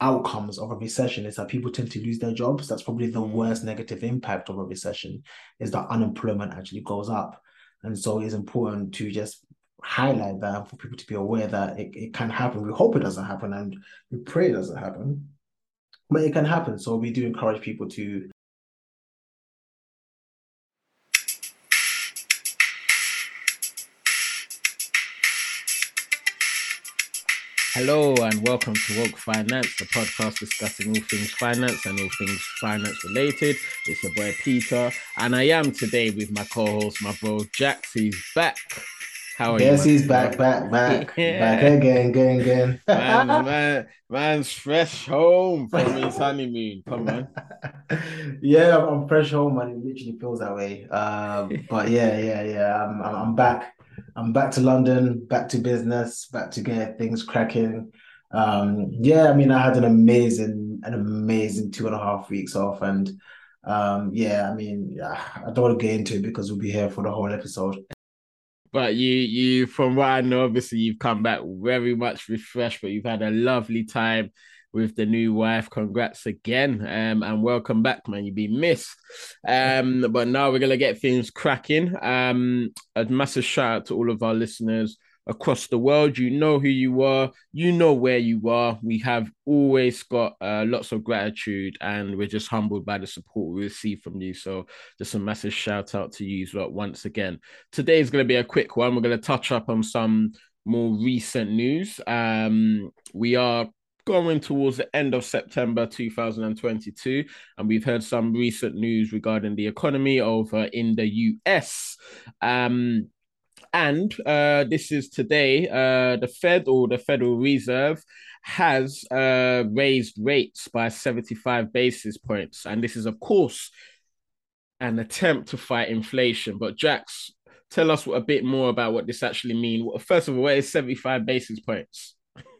outcomes of a recession is that people tend to lose their jobs. That's probably the worst negative impact of a recession is that unemployment actually goes up. And so it's important to just highlight that for people to be aware that it, it can happen. We hope it doesn't happen and we pray it doesn't happen, but it can happen. So we do encourage people to Hello and welcome to Woke Finance, the podcast discussing all things finance and all things finance related. It's your boy Peter, and I am today with my co-host, my bro Jax. He's back. How are yes, you? Yes, he's back, back, back, yeah. back again, again, again. man, man, man's fresh home from his honeymoon. Come on. yeah, I'm, fresh home, and it literally feels that way. Um, but yeah, yeah, yeah. I'm, I'm back I'm back to London, back to business, back to get things cracking. Um, yeah, I mean, I had an amazing, an amazing two and a half weeks off, and um, yeah, I mean, yeah, I don't want to get into it because we'll be here for the whole episode. But you, you, from what I know, obviously you've come back very much refreshed, but you've had a lovely time with the new wife. Congrats again, um, and welcome back, man. You've been missed. Um, but now we're gonna get things cracking. Um, a massive shout out to all of our listeners across the world. You know who you are, you know where you are. We have always got uh, lots of gratitude, and we're just humbled by the support we receive from you. So, just a massive shout out to you well, once again. Today is going to be a quick one. We're going to touch up on some more recent news. Um, we are going towards the end of September 2022, and we've heard some recent news regarding the economy over in the US. Um, and uh, this is today, uh, the Fed or the Federal Reserve has uh, raised rates by 75 basis points. And this is, of course, an attempt to fight inflation. But, Jax, tell us a bit more about what this actually means. First of all, what is 75 basis points?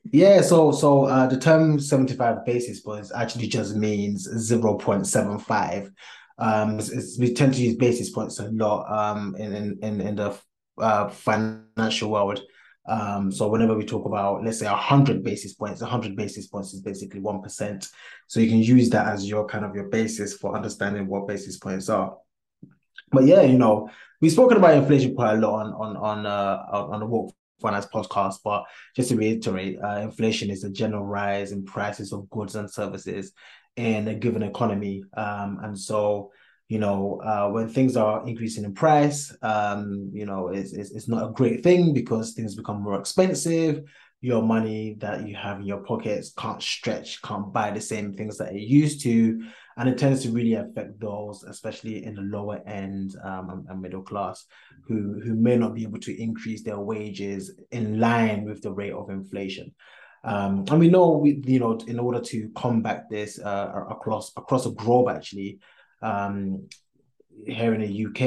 Yeah, so so uh, the term 75 basis points actually just means 0.75. Um, it's, we tend to use basis points a lot um, in, in, in, the uh, financial world. Um, so whenever we talk about, let's say 100 basis points, 100 basis points is basically 1%. So you can use that as your kind of your basis for understanding what basis points are. But yeah, you know, we've spoken about inflation quite a lot on on on uh, on the Woke finance podcast. But just to reiterate, uh, inflation is a general rise in prices of goods and services in a given economy. Um, and so, you know, uh, when things are increasing in price, um, you know, it's, it's, it's not a great thing because things become more expensive. Your money that you have in your pockets can't stretch, can't buy the same things that it used to and it tends to really affect those, especially in the lower end um, and, middle class, who who may not be able to increase their wages in line with the rate of inflation. Um, and we know we you know in order to combat this uh, across across the globe actually. Um, here in the UK,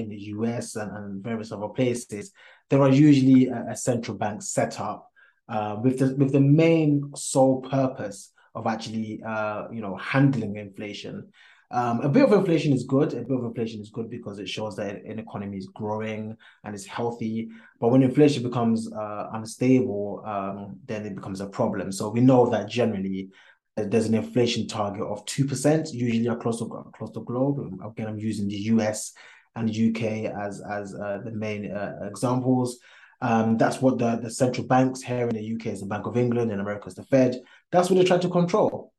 in the US, and, and various other places, there are usually a, a central bank set up uh, with the with the main sole purpose of actually uh, you know handling inflation. Um, a bit of inflation is good. A bit of inflation is good because it shows that an economy is growing and is healthy. But when inflation becomes uh, unstable, um, then it becomes a problem. So we know that generally uh, there's an inflation target of two percent, usually across the, across the globe. Again, I'm using the US and UK as as uh, the main uh, examples. Um, that's what the, the central banks here in the UK is the Bank of England, in America is the Fed. That's what they try to control.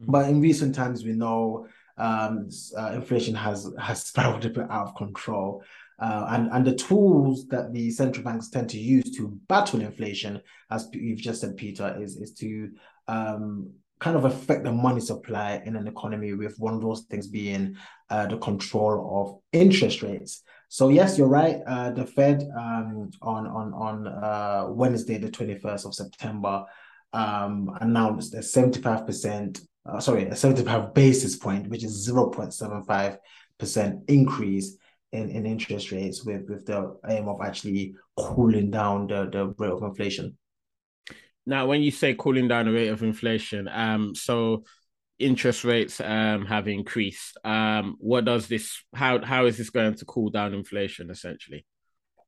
Mm-hmm. But in recent times, we know um, uh, inflation has has spiraled a bit out of control. Uh, and, and the tools that the central banks tend to use to battle inflation, as you've just said, Peter, is, is to um, kind of affect the money supply in an economy with one of those things being uh, the control of interest rates. So yes, you're right. Uh, the Fed um, on on on uh, Wednesday, the 21st of September, um, announced a 75%, uh, sorry, a 75 basis point, which is 0.75% increase in, in interest rates with, with the aim of actually cooling down the, the rate of inflation. Now, when you say cooling down the rate of inflation, um, so interest rates um have increased. Um, what does this? How how is this going to cool down inflation essentially?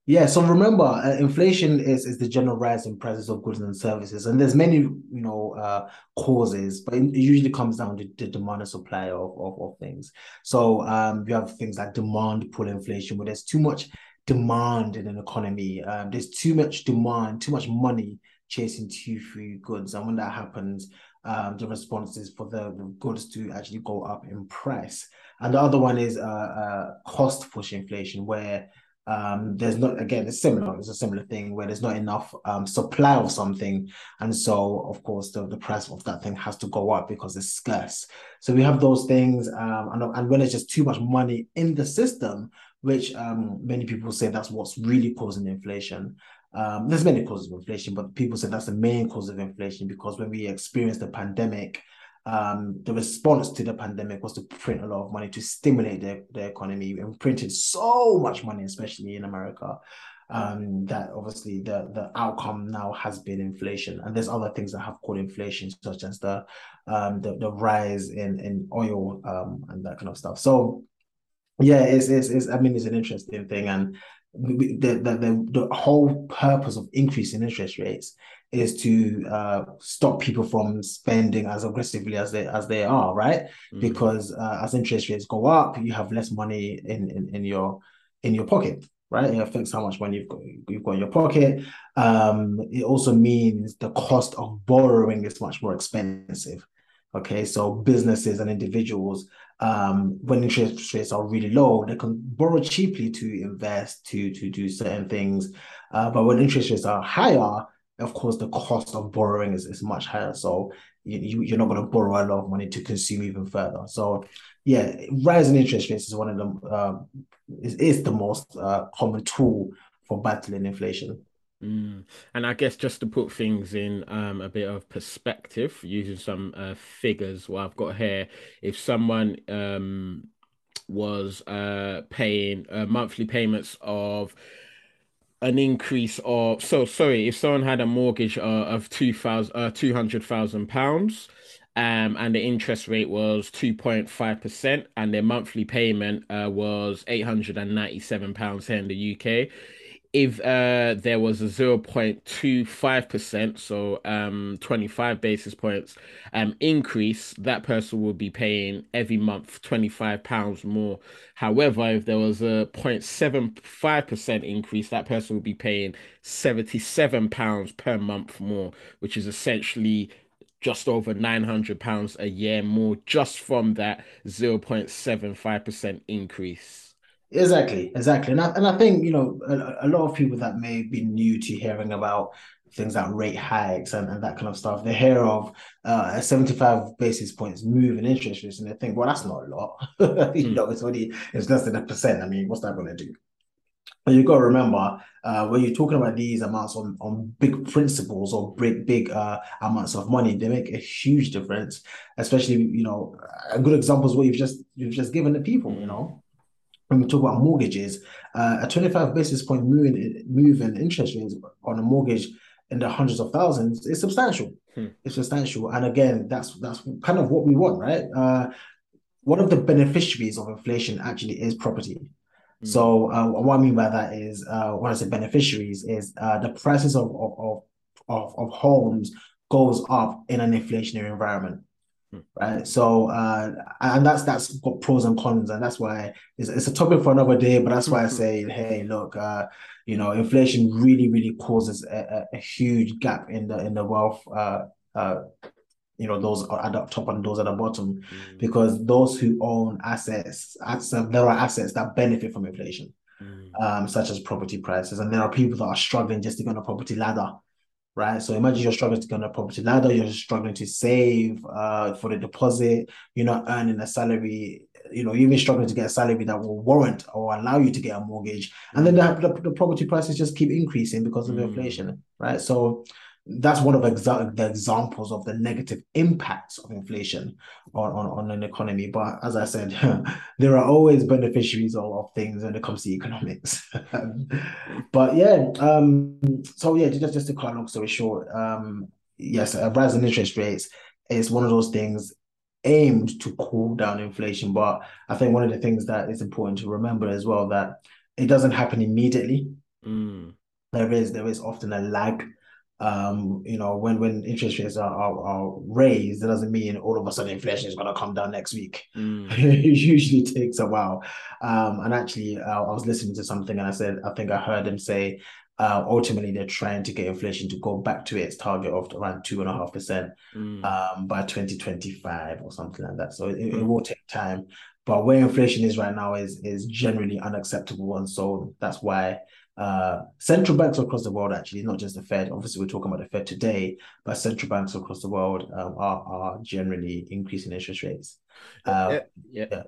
Yeah, so remember, uh, inflation is is the general rise in prices of goods and services, and there's many you know uh, causes, but it usually comes down to the demand and supply of, of, of things. So um, you have things like demand pull inflation, where there's too much demand in an economy. Um, there's too much demand, too much money chasing too few goods, and when that happens, um, the response is for the, goods to actually go up in price. And the other one is uh, uh, cost push inflation, where um, there's not again it's similar it's a similar thing where there's not enough um, supply of something. And so of course the, the price of that thing has to go up because it's scarce. So we have those things um, and, and when there's just too much money in the system which um, many people say that's what's really causing inflation um, there's many causes of inflation but people say that's the main cause of inflation because when we experienced the pandemic um, the response to the pandemic was to print a lot of money to stimulate the, the economy and printed so much money, especially in America, um, that obviously the, the outcome now has been inflation. And there's other things that have caused inflation, such as the um, the, the rise in, in oil um, and that kind of stuff. So yeah, it's, it's, it's I mean, it's an interesting thing. And the, the, the, the whole purpose of increasing interest rates is to uh, stop people from spending as aggressively as they as they are, right? Mm-hmm. Because uh, as interest rates go up, you have less money in, in in your in your pocket, right? It affects how much money you've got you've got in your pocket. Um, it also means the cost of borrowing is much more expensive. Okay, so businesses and individuals, um, when interest rates are really low, they can borrow cheaply to invest, to to do certain things. Uh, but when interest rates are higher, of course, the cost of borrowing is, is much higher. So you, you're not going to borrow a lot of money to consume even further. So yeah, rising interest rates is one of them. Uh, is, is the most uh, common tool for battling inflation. Mm. And I guess just to put things in um, a bit of perspective, using some uh, figures, what I've got here, if someone um, was uh, paying uh, monthly payments of an increase of so sorry if someone had a mortgage uh, of two thousand uh, two hundred thousand pounds um and the interest rate was 2.5 percent and their monthly payment uh, was 897 pounds here in the uk if uh, there was a 0.25%, so um, 25 basis points um, increase, that person would be paying every month 25 pounds more. However, if there was a 0.75% increase, that person would be paying 77 pounds per month more, which is essentially just over 900 pounds a year more just from that 0.75% increase. Exactly, exactly, and I, and I think you know a, a, lot of people that may be new to hearing about things like rate hikes and, and that kind of stuff, they hear of uh, a seventy-five basis points move in interest rates, and they think, well, that's not a lot. you mm. know, it's only it's less than a percent. I mean, what's that going to do? But you've got to remember uh, when you're talking about these amounts on, on big principles or big big uh, amounts of money, they make a huge difference. Especially, you know, a good example is what you've just you've just given the people. You know, when we talk about mortgages, uh, a 25 basis point move in, move in interest rates on a mortgage in the hundreds of thousands is substantial. Hmm. It's substantial, and again, that's that's kind of what we want, right? Uh, one of the beneficiaries of inflation actually is property. Hmm. So uh, what I mean by that is, uh, when I say beneficiaries, is uh, the prices of, of of of homes goes up in an inflationary environment right? So, uh, and that's that's got pros and cons, and that's why it's, it's a topic for another day. But that's why I mm-hmm. say, hey, look, uh, you know, inflation really, really causes a, a, a huge gap in the in the wealth. Uh, uh, you know, those at the top and those at the bottom, mm. because those who own assets, assets, there are assets that benefit from inflation, mm. um, such as property prices, and there are people that are struggling just to get on a property ladder right? So imagine you're struggling to get on a property ladder, you're struggling to save uh, for the deposit, you're not earning a salary, you know, you're even struggling to get a salary that will warrant or allow you to get a mortgage. And then the, the, the property prices just keep increasing because of mm. inflation, right? So that's one of exa- the examples of the negative impacts of inflation on, on, on an economy. But as I said, there are always beneficiaries of, of things when it comes to economics. but yeah, um, so yeah, just, just to cut a long story short, um, yes, a rise in interest rates is one of those things aimed to cool down inflation. But I think one of the things that is important to remember as well that it doesn't happen immediately Mm. There is there is often a lag um, you know, when when interest rates are, are, are raised, it doesn't mean all of a sudden inflation is going to come down next week. Mm. it usually takes a while. Um, and actually, uh, I was listening to something and I said, I think I heard him say, uh, ultimately they're trying to get inflation to go back to its target of around two and a half percent Mm. um by 2025 or something like that. So it, it Mm. will take time. But where inflation is right now is is generally unacceptable. And so that's why uh, central banks across the world, actually, not just the Fed. Obviously, we're talking about the Fed today, but central banks across the world um, are are generally increasing interest rates. Uh, yeah. yeah.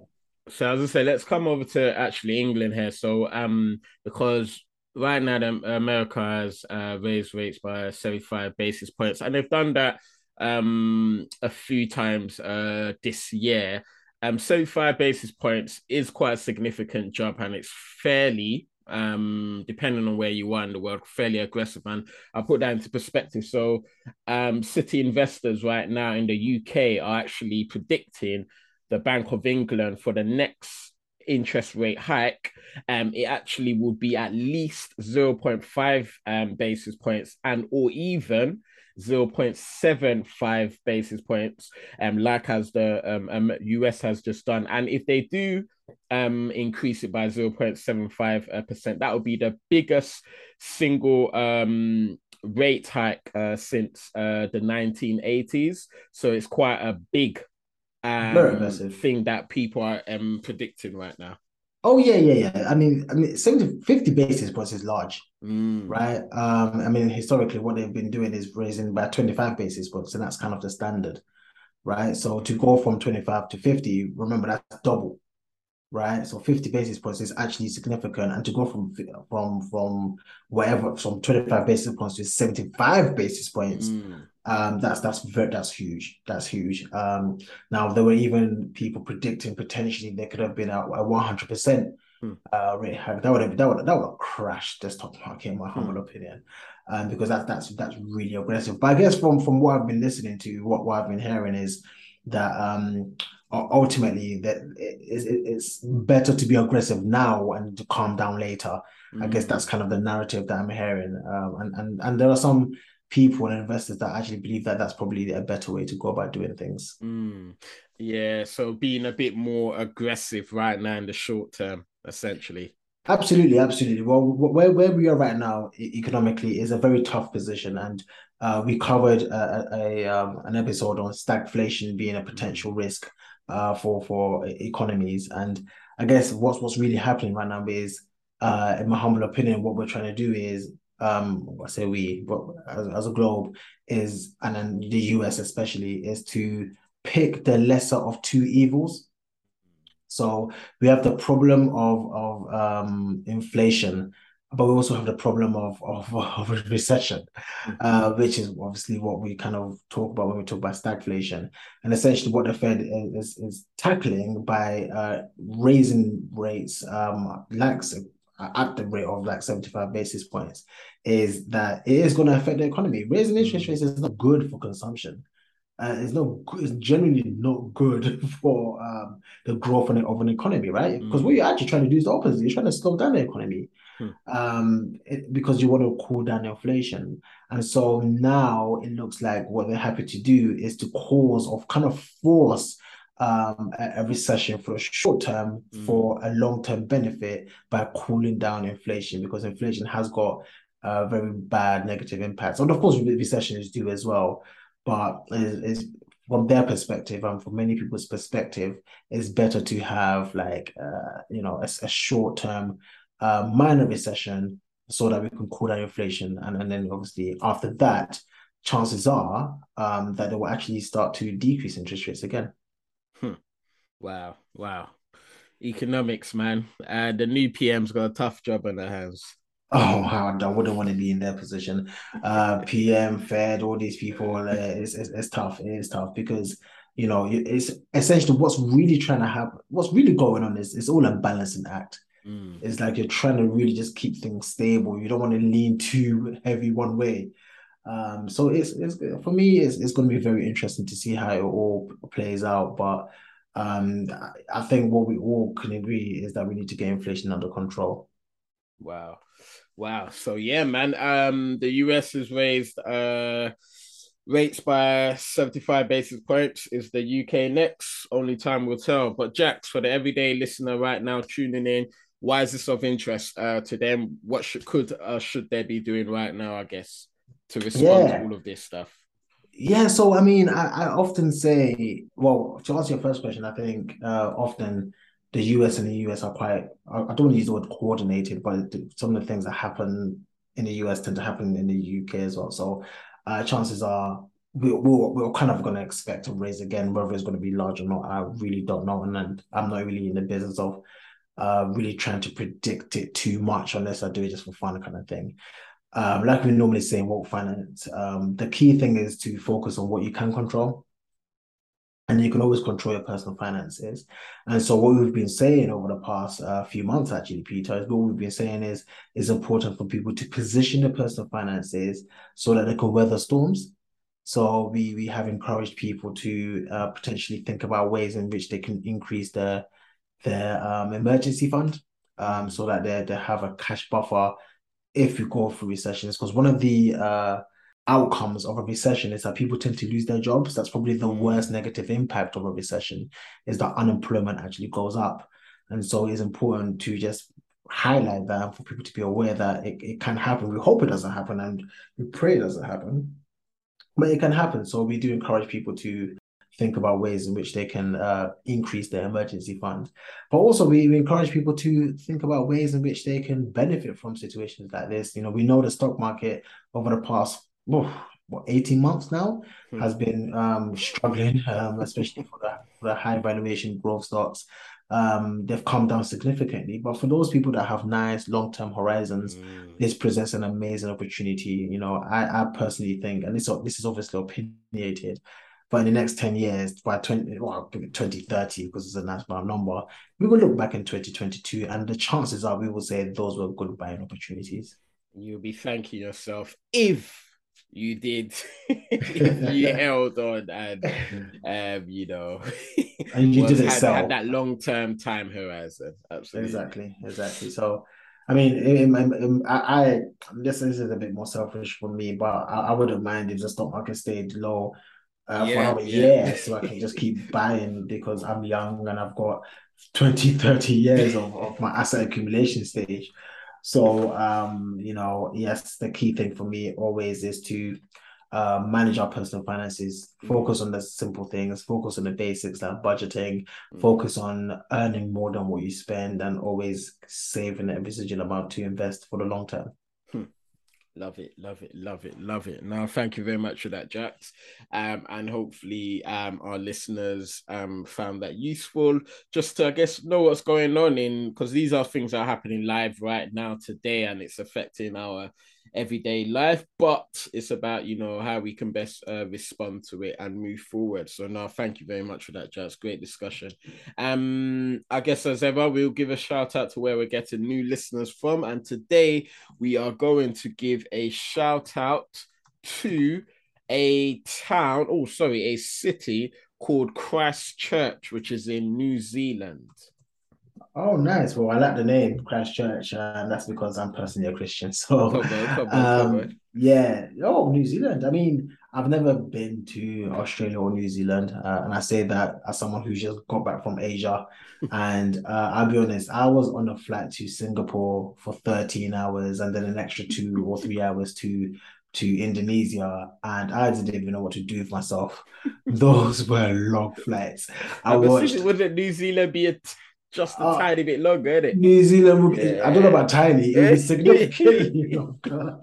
So as I say, let's come over to actually England here. So um, because right now the, America has uh, raised rates by 75 basis points, and they've done that um a few times uh this year. Um, 75 basis points is quite a significant jump, and it's fairly um, depending on where you are in the world, fairly aggressive. And I'll put that into perspective. So, um, city investors right now in the UK are actually predicting the Bank of England for the next interest rate hike, um, it actually will be at least 0.5 um, basis points and or even 0.75 basis points, um, like as the um, um, US has just done. And if they do um, increase it by 0.75%, that would be the biggest single um, rate hike uh, since uh, the 1980s. So it's quite a big um, thing that people are um, predicting right now. Oh yeah, yeah, yeah. I mean, I mean, 70, 50 basis points is large, mm. right? Um, I mean, historically, what they've been doing is raising by 25 basis points, and that's kind of the standard, right? So to go from 25 to 50, remember that's double, right? So 50 basis points is actually significant. And to go from from from whatever from 25 basis points to 75 basis points, mm. Um, that's that's that's huge. That's huge. Um, now there were even people predicting potentially there could have been a, a 100 percent Hmm. uh rate hike. That would have that would that would have crashed the stock market, in my humble Hmm. opinion. Um, because that's that's that's really aggressive. But I guess from from what I've been listening to, what, what I've been hearing is that um ultimately that it's, it's better to be aggressive now and to calm down later. I guess Mm. that's kind of the narrative that I'm hearing. Um, and and and there are some people and investors that actually believe that that's probably a better way to go about doing things. Mm. Yeah, so being a bit more aggressive right now in the short term, essentially. Absolutely, absolutely. Well, where where we are right now economically is a very tough position, and uh, we covered a, a, um, an episode on stagflation being a potential risk uh, for for economies, and I guess what's what's really happening right now is, uh, in my humble opinion, what we're trying to do is, um, I say we, but as, as a globe, is and then the US especially is to pick the lesser of two evils. So we have the problem of of um, inflation, but we also have the problem of of, of recession, uh, which is obviously what we kind of talk about when we talk about stagflation. And essentially, what the Fed is is tackling by uh, raising rates, um, like at the rate of like 75 basis points, is that it is going to affect the economy. Raising interest rates is not good for consumption uh, it's not it's generally not good for um, the growth of an, of an economy, right? Because what Mm. you're actually trying to do is the opposite. You're trying to slow down the economy Hmm. um, it, because you want to cool down inflation. And so now it looks like what they're happy to do is to cause or kind of force um, a, a recession for a short term Mm. for a long term benefit by cooling down inflation because inflation has got uh, very bad negative impacts. And of course, recessions do as well but is from their perspective and from many people's perspective, it's better to have like uh, you know a, a short term uh, minor recession so that we can cool down inflation, and, and then obviously after that, chances are um, that they will actually start to decrease interest rates again. Wow, wow. Economics, man. Uh, the new PM's got a tough job on their hands. Oh, I wouldn't want to be in their position. Uh, PM, Fed, all these people, uh, it's, it's, it's tough. It is tough because, you know, it's essentially what's really trying to happen, what's really going on is it's all a balancing act. Mm. It's like you're trying to really just keep things stable. You don't want to lean too heavy one way. Um, so it's, it's for me, it's, it's going to be very interesting to see how it all plays out. But um, I think what we all can agree is that we need to get inflation under control. Wow. Wow. So yeah, man. Um, the US has raised uh rates by 75 basis points. Is the UK next? Only time will tell. But Jax, for the everyday listener right now tuning in, why is this of interest uh to them? What should could uh, should they be doing right now, I guess, to respond yeah. to all of this stuff? Yeah, so I mean, I, I often say, well, to answer your first question, I think uh, often the US and the US are quite, I don't want to use the word coordinated, but some of the things that happen in the US tend to happen in the UK as well. So uh, chances are we, we're, we're kind of going to expect a raise again, whether it's going to be large or not, I really don't know. And then I'm not really in the business of uh, really trying to predict it too much unless I do it just for fun kind of thing. Um, like we normally say in Woke Finance, um, the key thing is to focus on what you can control and you can always control your personal finances. And so, what we've been saying over the past uh, few months, actually, Peter, is what we've been saying is it's important for people to position their personal finances so that they can weather storms. So we we have encouraged people to uh, potentially think about ways in which they can increase their their um, emergency fund, um, so that they they have a cash buffer if you go through recessions. Because one of the uh, outcomes of a recession is that people tend to lose their jobs. That's probably the worst negative impact of a recession is that unemployment actually goes up. And so it's important to just highlight that for people to be aware that it, it can happen. We hope it doesn't happen and we pray it doesn't happen. But it can happen. So we do encourage people to think about ways in which they can uh, increase their emergency fund. But also, we, we, encourage people to think about ways in which they can benefit from situations like this. You know, we know the stock market over the past oh, what 18 months now hmm. has been um, struggling, um, especially for the, for the high valuation growth stocks. Um, they've come down significantly. But for those people that have nice long term horizons, mm. this presents an amazing opportunity. You know, I, I personally think, and this this is obviously opinionated, but in the next 10 years, by 20, well, 2030, because it's a national number, we will look back in 2022, and the chances are we will say those were good buying opportunities. You'll be thanking yourself if you did. You held on and um you know and you did excel had, had that long-term time horizon. Absolutely. Exactly exactly. So I mean, I, I this, this is a bit more selfish for me, but I, I wouldn't mind if the stock market stayed low uh, yeah, for another yeah. year so I can just keep buying because I'm young and I've got 20, 30 years of, of my asset accumulation stage. So, um, you know, yes, the key thing for me always is to uh, manage our personal finances, focus on the simple things, focus on the basics like budgeting, mm. focus on earning more than what you spend, and always saving a residual amount to invest for the long term. Love it, love it, love it, love it. Now, thank you very much for that, Jax. Um, and hopefully, um, our listeners um found that useful. Just to, I guess, know what's going on in because these are things that are happening live right now today, and it's affecting our everyday life, but it's about you know how we can best uh, respond to it and move forward. So now, thank you very much for that, Jazz. Great discussion. Um, I guess as ever, we'll give a shout out to where we're getting new listeners from, and today we are going to give a shout out to a town. Oh, sorry, a city called Christchurch, which is in New Zealand. Oh, nice. Well, I like the name Christchurch, and that's because I'm personally a Christian. So, um, yeah. Oh, New Zealand. I mean, I've never been to Australia or New Zealand, uh, and I say that as someone who just got back from Asia. and uh, I'll be honest, I was on a flight to Singapore for 13 hours, and then an extra two or three hours to to Indonesia, and I didn't even know what to do with myself. Those were long flights. I, I watched. Wouldn't New Zealand be a just a uh, tiny bit longer, isn't it? New Zealand would be, yeah. I don't know about tiny, it would be significantly longer.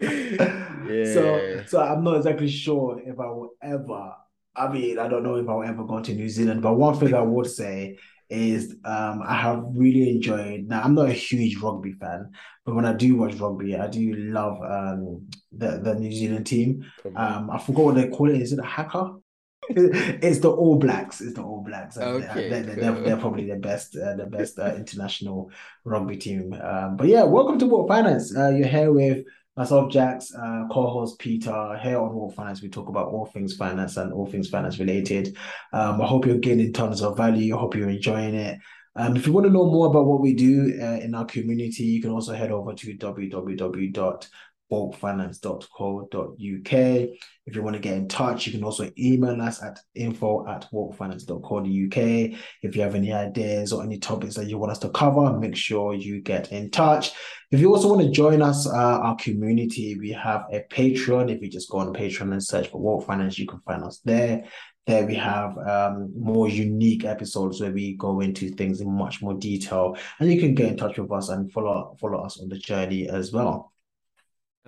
yeah. So so I'm not exactly sure if I will ever I mean, I don't know if I'll ever go to New Zealand, but one thing I would say is um, I have really enjoyed. Now, I'm not a huge rugby fan, but when I do watch rugby, I do love um, the the New Zealand team. Um, I forgot what they call it. Is it a haka? It's the All Blacks. It's the All Blacks. Okay, they're, they're, they're, they're, probably the best, uh, the best uh, international rugby team. Um, but yeah, welcome to Woke Finance. Uh, you're here with myself, Jax, uh, co-host Peter. Here on Woke Finance, we talk about all things finance and all things finance related. Um, I hope you're gaining tons of value. I hope you're enjoying it. Um, if you want to know more about what we do uh, in our community, you can also head over to www wokefinance.co.uk. If you want to get in touch, you can also email us at info at wokefinance.co.uk. If you have any ideas or any topics that you want us to cover, make sure you get in touch. If you also want to join us, uh, our community, we have a Patreon. If you just go on Patreon and search for Woke Finance, you can find us there. There we have um, more unique episodes where we go into things in much more detail, and you can get in touch with us and follow follow us on the journey as well.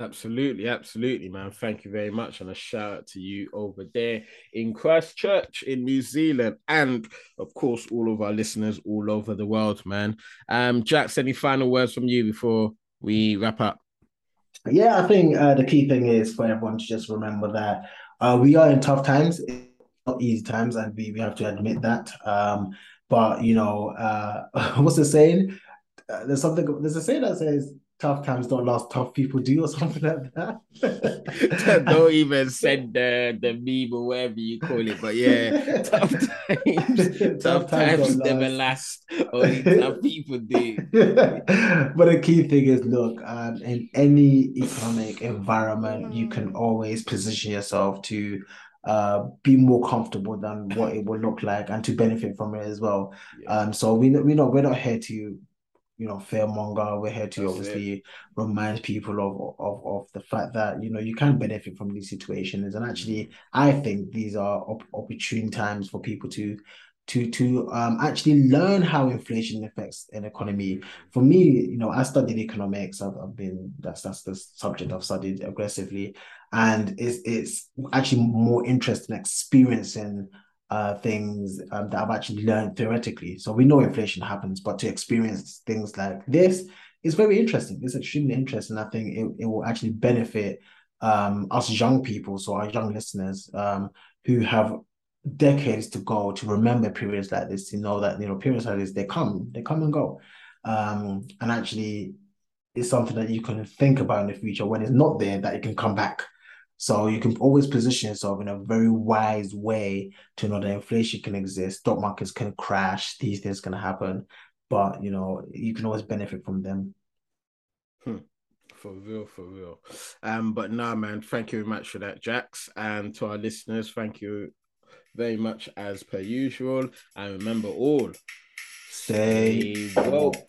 Absolutely, absolutely, man. Thank you very much. And a shout out to you over there in Christchurch in New Zealand. And of course, all of our listeners all over the world, man. Um, Jax, any final words from you before we wrap up? Yeah, I think uh, the key thing is for everyone to just remember that uh, we are in tough times, not easy times, and we, we have to admit that. Um, but you know, uh, what's the saying? Uh, there's something. There's a saying that says tough times don't last, tough people do, or something like that. don't even send the the meme or whatever you call it, but yeah, tough times, tough, tough times, never last. Only tough people do. but the key thing is, look, um, in any economic environment, you can always position yourself to uh, be more comfortable than what it will look like and to benefit from it as well. Yeah. Um, so we we know we're not here to you know fearmonger. We're here to That's obviously it. remind people of, of of the fact that you know you can benefit from these situations, and actually, I think these are op- opportune times for people to to to um, actually learn how inflation affects an economy. For me, you know, I studied economics. I've, I've been that's that's the subject I've studied aggressively, and it's it's actually more interesting experiencing uh, things um, that I've actually learned theoretically. So we know inflation happens, but to experience things like this is very interesting. It's extremely interesting. I think it, it will actually benefit um, us young people, so our young listeners um, who have decades to go to remember periods like this, to know that, you know, periods like this, they come, they come and go. Um, and actually, it's something that you can think about in the future when it's not there, that it can come back. So you can always position yourself in a very wise way to know that inflation can exist, stock markets can crash, these things can happen, but you know you can always benefit from them. Hmm. For real, for real. Um, but now, man, thank you very much for that, Jax, and to our listeners, thank you very much as per usual. And remember, all stay woke.